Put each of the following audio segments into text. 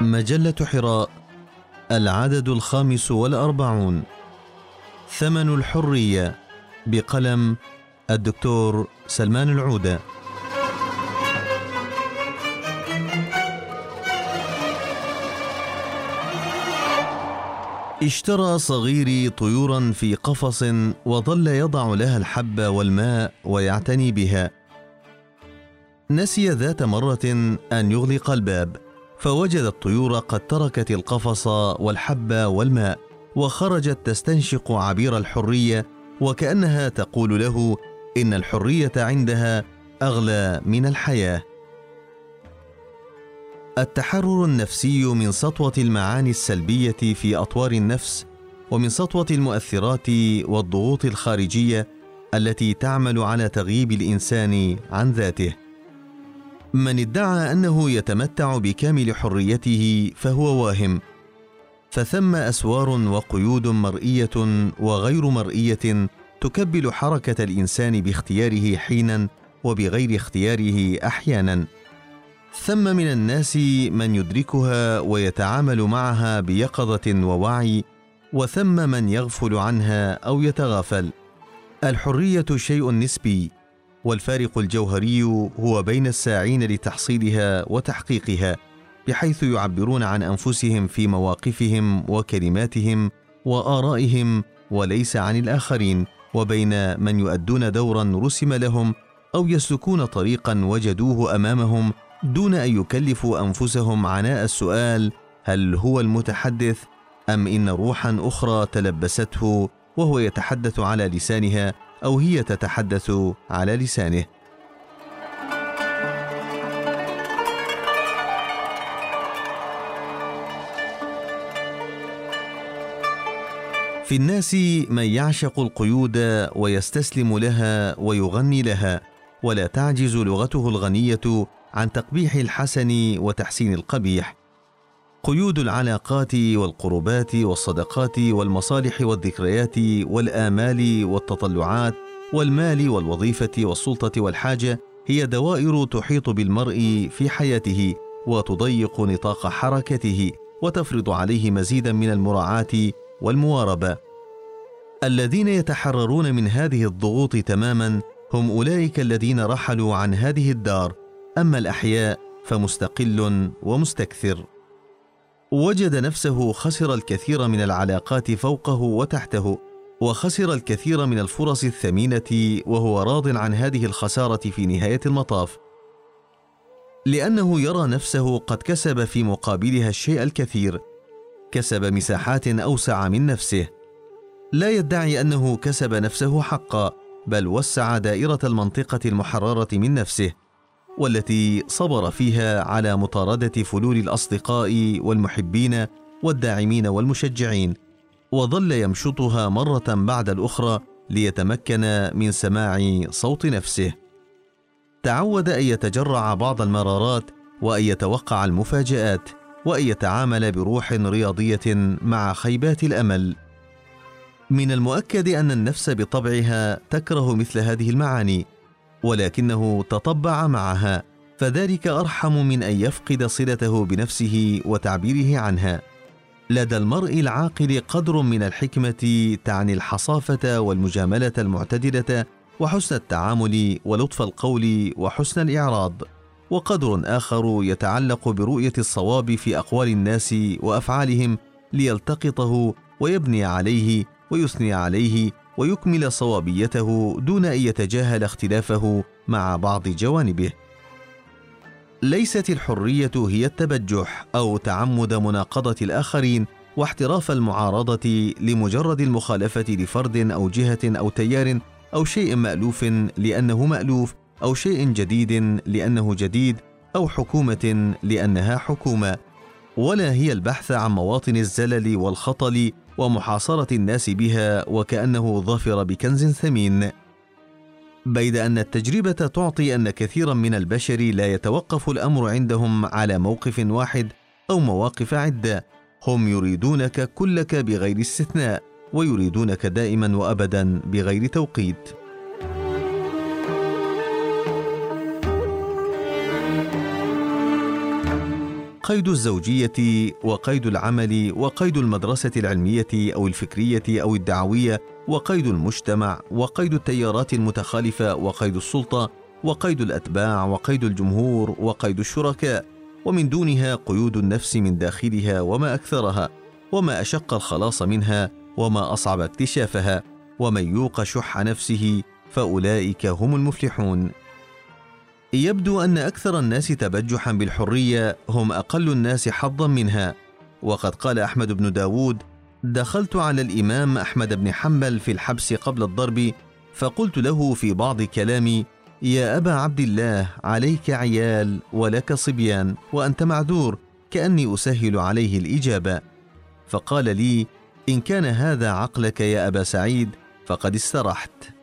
مجلة حراء العدد الخامس والأربعون. ثمن الحرية بقلم الدكتور سلمان العودة. اشترى صغيري طيورا في قفص وظل يضع لها الحب والماء ويعتني بها. نسي ذات مرة أن يغلق الباب. فوجد الطيور قد تركت القفص والحب والماء وخرجت تستنشق عبير الحرية وكأنها تقول له إن الحرية عندها أغلى من الحياة. التحرر النفسي من سطوة المعاني السلبية في أطوار النفس ومن سطوة المؤثرات والضغوط الخارجية التي تعمل على تغييب الإنسان عن ذاته. من ادعى أنه يتمتع بكامل حريته فهو واهم. فثم أسوار وقيود مرئية وغير مرئية تكبل حركة الإنسان باختياره حينا وبغير اختياره أحيانا. ثم من الناس من يدركها ويتعامل معها بيقظة ووعي وثم من يغفل عنها أو يتغافل. الحرية شيء نسبي والفارق الجوهري هو بين الساعين لتحصيلها وتحقيقها بحيث يعبرون عن أنفسهم في مواقفهم وكلماتهم وآرائهم وليس عن الآخرين وبين من يؤدون دورا رسم لهم أو يسلكون طريقا وجدوه أمامهم دون أن يكلفوا أنفسهم عناء السؤال هل هو المتحدث أم إن روحا أخرى تلبسته وهو يتحدث على لسانها أو هي تتحدث على لسانه. في الناس من يعشق القيود ويستسلم لها ويغني لها ولا تعجز لغته الغنية عن تقبيح الحسن وتحسين القبيح. قيود العلاقات والقربات والصدقات والمصالح والذكريات والآمال والتطلعات والمال والوظيفة والسلطة والحاجة هي دوائر تحيط بالمرء في حياته وتضيق نطاق حركته وتفرض عليه مزيدا من المراعاة والمواربة. الذين يتحررون من هذه الضغوط تماما هم أولئك الذين رحلوا عن هذه الدار. أما الأحياء فمستقل ومستكثر. وجد نفسه خسر الكثير من العلاقات فوقه وتحته وخسر الكثير من الفرص الثمينة وهو راض عن هذه الخسارة في نهاية المطاف. لأنه يرى نفسه قد كسب في مقابلها الشيء الكثير كسب مساحات أوسع من نفسه. لا يدعي أنه كسب نفسه حقا بل وسع دائرة المنطقة المحررة من نفسه. والتي صبر فيها على مطاردة فلول الأصدقاء والمحبين والداعمين والمشجعين وظل يمشطها مرة بعد الأخرى ليتمكن من سماع صوت نفسه. تعود أن يتجرع بعض المرارات وأن يتوقع المفاجآت وأن يتعامل بروح رياضية مع خيبات الأمل. من المؤكد أن النفس بطبعها تكره مثل هذه المعاني ولكنه تطبع معها فذلك أرحم من أن يفقد صلته بنفسه وتعبيره عنها. لدى المرء العاقل قدر من الحكمة تعني الحصافة والمجاملة المعتدلة وحسن التعامل ولطف القول وحسن الإعراض. وقدر آخر يتعلق برؤية الصواب في أقوال الناس وأفعالهم ليلتقطه ويبني عليه ويثني عليه ويكمل صوابيته دون أن يتجاهل اختلافه مع بعض جوانبه. ليست الحرية هي التبجح أو تعمد مناقضة الآخرين واحتراف المعارضة لمجرد المخالفة لفرد أو جهة أو تيار أو شيء مألوف لأنه مألوف أو شيء جديد لأنه جديد أو حكومة لأنها حكومة. ولا هي البحث عن مواطن الزلل والخطل ومحاصرة الناس بها وكأنه ظفر بكنز ثمين. بيد أن التجربة تعطي أن كثيرا من البشر لا يتوقف الأمر عندهم على موقف واحد أو مواقف عدة. هم يريدونك كلك بغير استثناء ويريدونك دائما وابدا بغير توقيت. قيد الزوجية وقيد العمل وقيد المدرسة العلمية أو الفكرية أو الدعوية وقيد المجتمع وقيد التيارات المتخالفة وقيد السلطة وقيد الأتباع وقيد الجمهور وقيد الشركاء. ومن دونها قيود النفس من داخلها وما أكثرها وما أشق الخلاص منها وما أصعب اكتشافها ومن يوق شح نفسه فأولئك هم المفلحون. يبدو أن أكثر الناس تبجحا بالحرية هم أقل الناس حظا منها. وقد قال أحمد بن داود دخلت على الإمام أحمد بن حنبل في الحبس قبل الضرب فقلت له في بعض كلامي يا أبا عبد الله عليك عيال ولك صبيان وأنت معذور كأني أسهل عليه الإجابة فقال لي إن كان هذا عقلك يا أبا سعيد فقد استرحت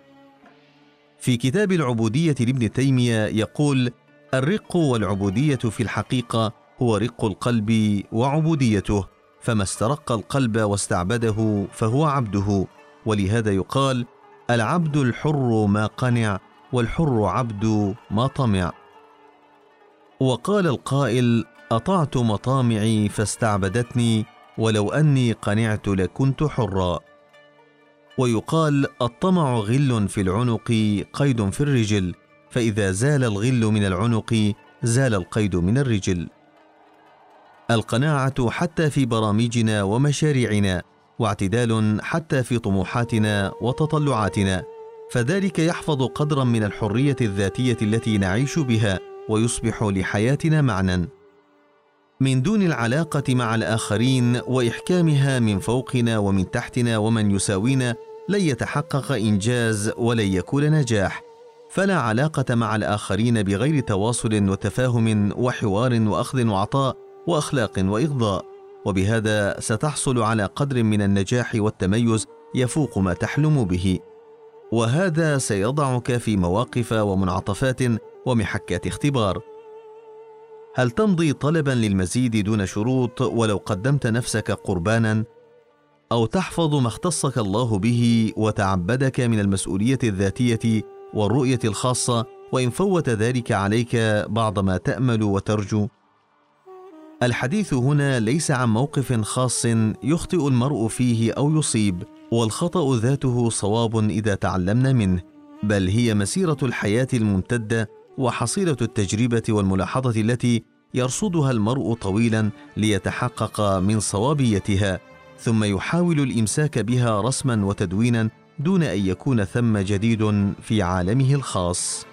في كتاب العبودية لابن تيمية يقول الرق والعبودية في الحقيقة هو رق القلب وعبوديته فما استرق القلب واستعبده فهو عبده ولهذا يقال العبد الحر ما قنع والحر عبد ما طمع. وقال القائل أطعت مطامعي فاستعبدتني ولو أني قنعت لكنت حرا. ويقال الطمع غل في العنق قيد في الرجل. فإذا زال الغل من العنق زال القيد من الرجل. القناعة حتى في برامجنا ومشاريعنا واعتدال حتى في طموحاتنا وتطلعاتنا. فذلك يحفظ قدرا من الحرية الذاتية التي نعيش بها ويصبح لحياتنا معنى. من دون العلاقة مع الآخرين وإحكامها من فوقنا ومن تحتنا ومن يساوينا لن يتحقق إنجاز ولن يكون نجاح. فلا علاقة مع الآخرين بغير تواصل وتفاهم وحوار وأخذ وعطاء وأخلاق واغضاء وبهذا ستحصل على قدر من النجاح والتميز يفوق ما تحلم به. وهذا سيضعك في مواقف ومنعطفات ومحكات اختبار. هل تمضي طلبا للمزيد دون شروط ولو قدمت نفسك قربانا؟ أو تحفظ ما اختصك الله به وتعبدك من المسؤولية الذاتية والرؤية الخاصة وإن فوت ذلك عليك بعض ما تأمل وترجو؟ الحديث هنا ليس عن موقف خاص يخطئ المرء فيه أو يصيب والخطأ ذاته صواب إذا تعلمنا منه بل هي مسيرة الحياة الممتدة وحصيلة التجربة والملاحظة التي يرصدها المرء طويلا ليتحقق من صوابيتها ثم يحاول الإمساك بها رسما وتدوينا دون أن يكون ثم جديد في عالمه الخاص.